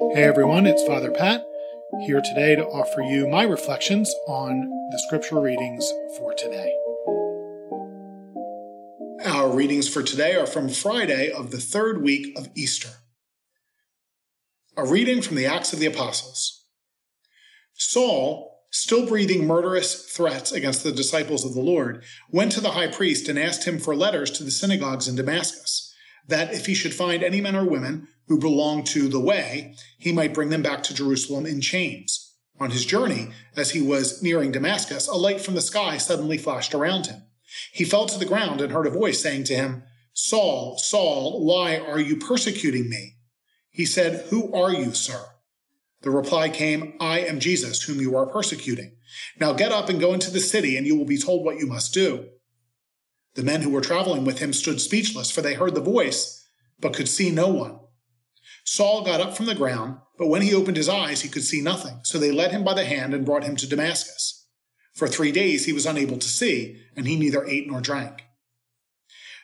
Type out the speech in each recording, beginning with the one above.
Hey everyone, it's Father Pat here today to offer you my reflections on the scripture readings for today. Our readings for today are from Friday of the third week of Easter. A reading from the Acts of the Apostles. Saul, still breathing murderous threats against the disciples of the Lord, went to the high priest and asked him for letters to the synagogues in Damascus, that if he should find any men or women who belonged to the way, he might bring them back to Jerusalem in chains. On his journey, as he was nearing Damascus, a light from the sky suddenly flashed around him. He fell to the ground and heard a voice saying to him, Saul, Saul, why are you persecuting me? He said, Who are you, sir? The reply came, I am Jesus, whom you are persecuting. Now get up and go into the city, and you will be told what you must do. The men who were traveling with him stood speechless, for they heard the voice, but could see no one. Saul got up from the ground, but when he opened his eyes, he could see nothing. So they led him by the hand and brought him to Damascus. For three days he was unable to see, and he neither ate nor drank.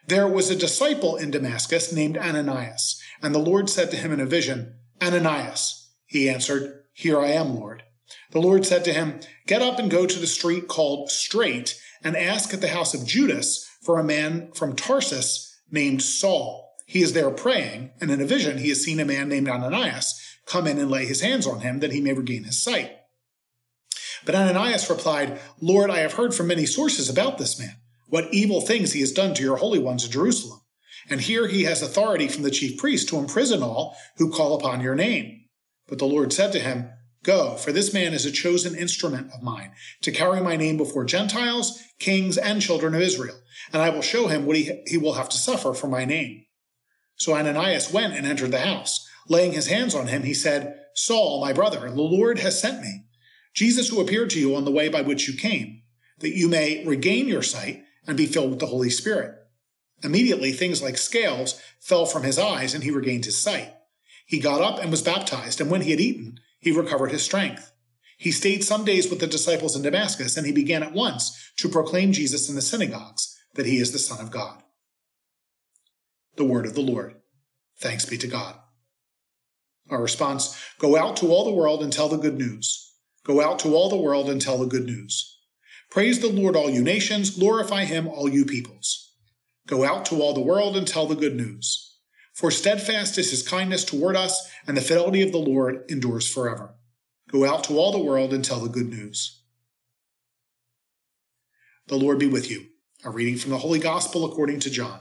There was a disciple in Damascus named Ananias, and the Lord said to him in a vision, Ananias. He answered, Here I am, Lord. The Lord said to him, Get up and go to the street called Straight, and ask at the house of Judas for a man from Tarsus named Saul he is there praying, and in a vision he has seen a man named Ananias come in and lay his hands on him that he may regain his sight. But Ananias replied, Lord, I have heard from many sources about this man, what evil things he has done to your holy ones in Jerusalem. And here he has authority from the chief priest to imprison all who call upon your name. But the Lord said to him, Go, for this man is a chosen instrument of mine, to carry my name before Gentiles, kings, and children of Israel, and I will show him what he, he will have to suffer for my name. So Ananias went and entered the house. Laying his hands on him, he said, Saul, my brother, the Lord has sent me. Jesus, who appeared to you on the way by which you came, that you may regain your sight and be filled with the Holy Spirit. Immediately, things like scales fell from his eyes, and he regained his sight. He got up and was baptized, and when he had eaten, he recovered his strength. He stayed some days with the disciples in Damascus, and he began at once to proclaim Jesus in the synagogues, that he is the Son of God the word of the Lord. Thanks be to God. Our response Go out to all the world and tell the good news. Go out to all the world and tell the good news. Praise the Lord, all you nations. Glorify him, all you peoples. Go out to all the world and tell the good news. For steadfast is his kindness toward us, and the fidelity of the Lord endures forever. Go out to all the world and tell the good news. The Lord be with you. A reading from the Holy Gospel according to John.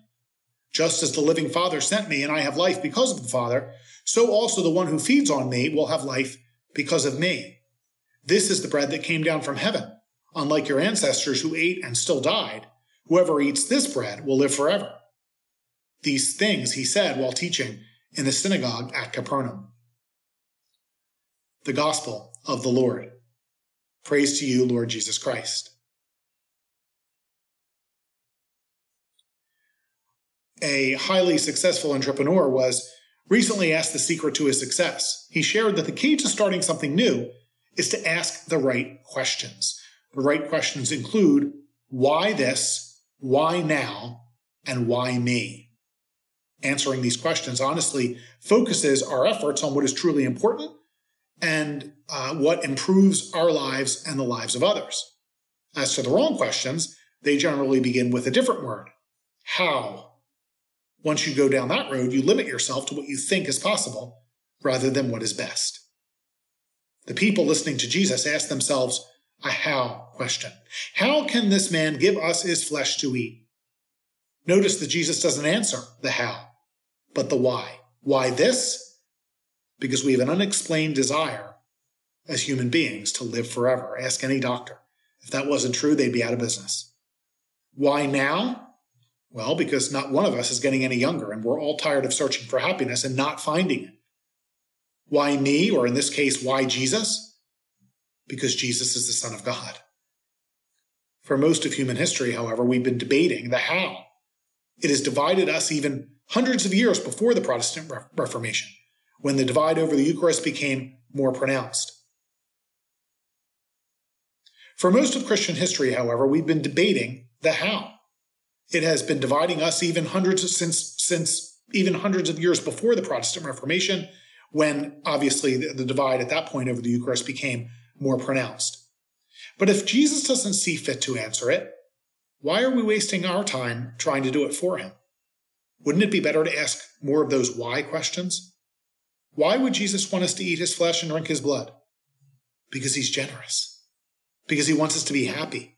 Just as the living Father sent me, and I have life because of the Father, so also the one who feeds on me will have life because of me. This is the bread that came down from heaven. Unlike your ancestors who ate and still died, whoever eats this bread will live forever. These things he said while teaching in the synagogue at Capernaum. The Gospel of the Lord. Praise to you, Lord Jesus Christ. A highly successful entrepreneur, was recently asked the secret to his success. He shared that the key to starting something new is to ask the right questions. The right questions include why this, why now, and why me? Answering these questions honestly focuses our efforts on what is truly important and uh, what improves our lives and the lives of others. As to the wrong questions, they generally begin with a different word how once you go down that road, you limit yourself to what you think is possible rather than what is best. The people listening to Jesus ask themselves a how question. How can this man give us his flesh to eat? Notice that Jesus doesn't answer the how, but the why. Why this? Because we have an unexplained desire as human beings to live forever. Ask any doctor. If that wasn't true, they'd be out of business. Why now? Well, because not one of us is getting any younger, and we're all tired of searching for happiness and not finding it. Why me, or in this case, why Jesus? Because Jesus is the Son of God. For most of human history, however, we've been debating the how. It has divided us even hundreds of years before the Protestant Reformation, when the divide over the Eucharist became more pronounced. For most of Christian history, however, we've been debating the how. It has been dividing us even hundreds of since since even hundreds of years before the Protestant Reformation, when obviously the, the divide at that point over the Eucharist became more pronounced. But if Jesus doesn't see fit to answer it, why are we wasting our time trying to do it for him? Wouldn't it be better to ask more of those why questions? Why would Jesus want us to eat his flesh and drink his blood? Because he's generous. Because he wants us to be happy.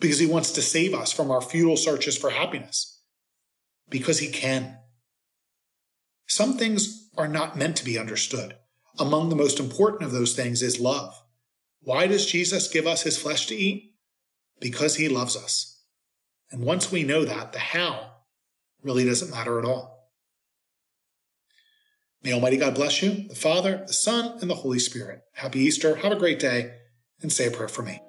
Because he wants to save us from our futile searches for happiness. Because he can. Some things are not meant to be understood. Among the most important of those things is love. Why does Jesus give us his flesh to eat? Because he loves us. And once we know that, the how really doesn't matter at all. May Almighty God bless you, the Father, the Son, and the Holy Spirit. Happy Easter. Have a great day, and say a prayer for me.